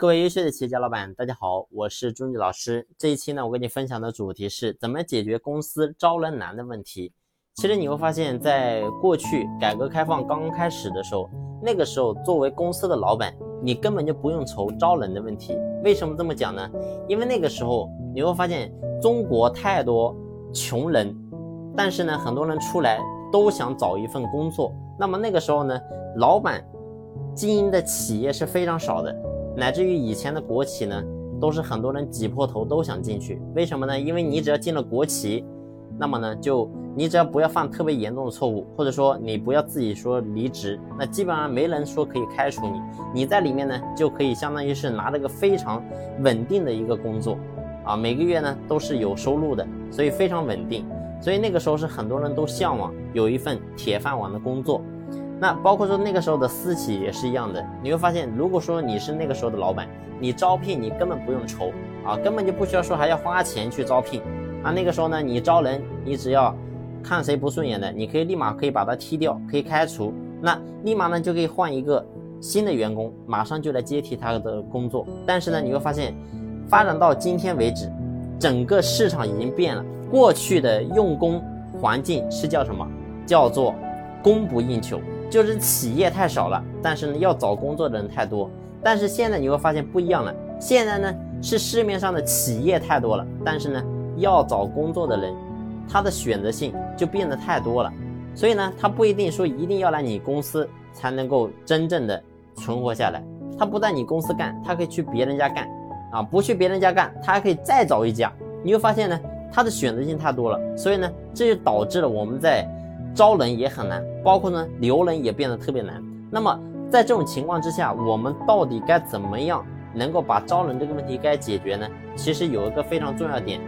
各位优秀的企业家老板，大家好，我是朱毅老师。这一期呢，我跟你分享的主题是怎么解决公司招人难的问题。其实你会发现，在过去改革开放刚刚开始的时候，那个时候作为公司的老板，你根本就不用愁招人的问题。为什么这么讲呢？因为那个时候你会发现中国太多穷人，但是呢，很多人出来都想找一份工作。那么那个时候呢，老板经营的企业是非常少的。乃至于以前的国企呢，都是很多人挤破头都想进去。为什么呢？因为你只要进了国企，那么呢，就你只要不要犯特别严重的错误，或者说你不要自己说离职，那基本上没人说可以开除你。你在里面呢，就可以相当于是拿了个非常稳定的一个工作，啊，每个月呢都是有收入的，所以非常稳定。所以那个时候是很多人都向往有一份铁饭碗的工作。那包括说那个时候的私企也是一样的，你会发现，如果说你是那个时候的老板，你招聘你根本不用愁啊，根本就不需要说还要花钱去招聘啊。那个时候呢，你招人，你只要看谁不顺眼的，你可以立马可以把他踢掉，可以开除，那立马呢就可以换一个新的员工，马上就来接替他的工作。但是呢，你会发现，发展到今天为止，整个市场已经变了，过去的用工环境是叫什么？叫做供不应求。就是企业太少了，但是呢，要找工作的人太多。但是现在你会发现不一样了，现在呢是市面上的企业太多了，但是呢，要找工作的人，他的选择性就变得太多了。所以呢，他不一定说一定要来你公司才能够真正的存活下来。他不在你公司干，他可以去别人家干，啊，不去别人家干，他还可以再找一家。你会发现呢，他的选择性太多了，所以呢，这就导致了我们在。招人也很难，包括呢留人也变得特别难。那么在这种情况之下，我们到底该怎么样能够把招人这个问题该解决呢？其实有一个非常重要点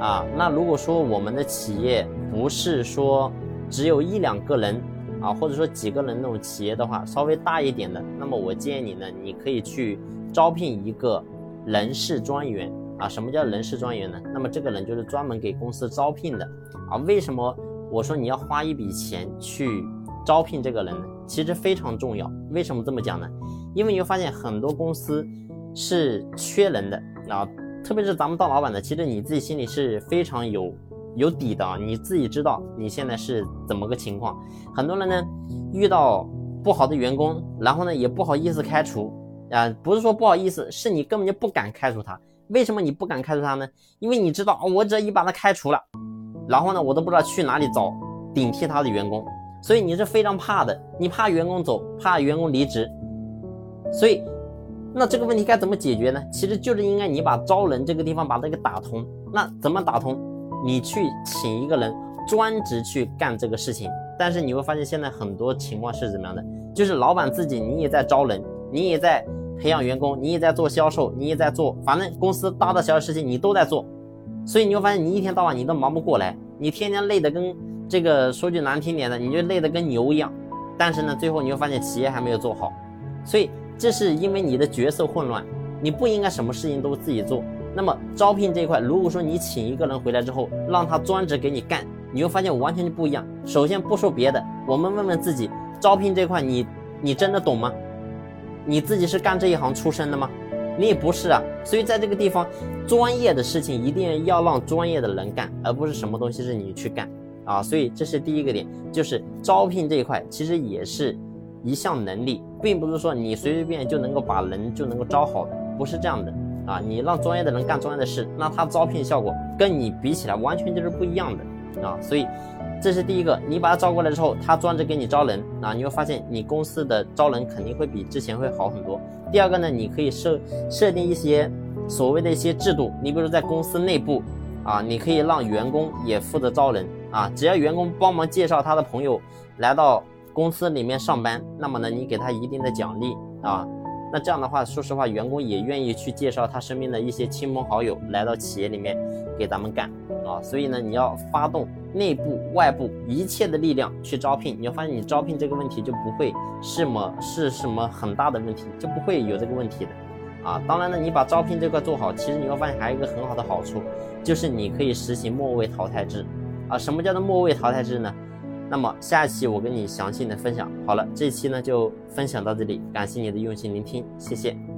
啊。那如果说我们的企业不是说只有一两个人啊，或者说几个人那种企业的话，稍微大一点的，那么我建议你呢，你可以去招聘一个人事专员啊。什么叫人事专员呢？那么这个人就是专门给公司招聘的啊。为什么？我说你要花一笔钱去招聘这个人，其实非常重要。为什么这么讲呢？因为你会发现很多公司是缺人的啊，特别是咱们当老板的，其实你自己心里是非常有有底的啊，你自己知道你现在是怎么个情况。很多人呢遇到不好的员工，然后呢也不好意思开除啊，不是说不好意思，是你根本就不敢开除他。为什么你不敢开除他呢？因为你知道，我只要一把他开除了。然后呢，我都不知道去哪里找顶替他的员工，所以你是非常怕的，你怕员工走，怕员工离职，所以那这个问题该怎么解决呢？其实就是应该你把招人这个地方把它给打通。那怎么打通？你去请一个人专职去干这个事情。但是你会发现现在很多情况是怎么样的？就是老板自己你也在招人，你也在培养员工，你也在做销售，你也在做，反正公司大大小小事情你都在做。所以你会发现，你一天到晚你都忙不过来，你天天累得跟这个说句难听点的，你就累得跟牛一样。但是呢，最后你会发现企业还没有做好。所以这是因为你的角色混乱，你不应该什么事情都自己做。那么招聘这一块，如果说你请一个人回来之后，让他专职给你干，你会发现完全就不一样。首先不说别的，我们问问自己，招聘这块你你真的懂吗？你自己是干这一行出身的吗？你也不是啊，所以在这个地方，专业的事情一定要让专业的人干，而不是什么东西是你去干啊。所以这是第一个点，就是招聘这一块其实也是一项能力，并不是说你随随便就能够把人就能够招好的，不是这样的啊。你让专业的人干专业的事，那他招聘效果跟你比起来完全就是不一样的啊。所以。这是第一个，你把他招过来之后，他专职给你招人啊，你会发现你公司的招人肯定会比之前会好很多。第二个呢，你可以设设定一些所谓的一些制度，你比如在公司内部啊，你可以让员工也负责招人啊，只要员工帮忙介绍他的朋友来到公司里面上班，那么呢，你给他一定的奖励啊，那这样的话，说实话，员工也愿意去介绍他身边的一些亲朋好友来到企业里面给咱们干啊，所以呢，你要发动。内部、外部一切的力量去招聘，你会发现你招聘这个问题就不会是么是什么很大的问题，就不会有这个问题的啊。当然呢，你把招聘这块做好，其实你会发现还有一个很好的好处，就是你可以实行末位淘汰制啊。什么叫做末位淘汰制呢？那么下一期我跟你详细的分享。好了，这期呢就分享到这里，感谢你的用心聆听，谢谢。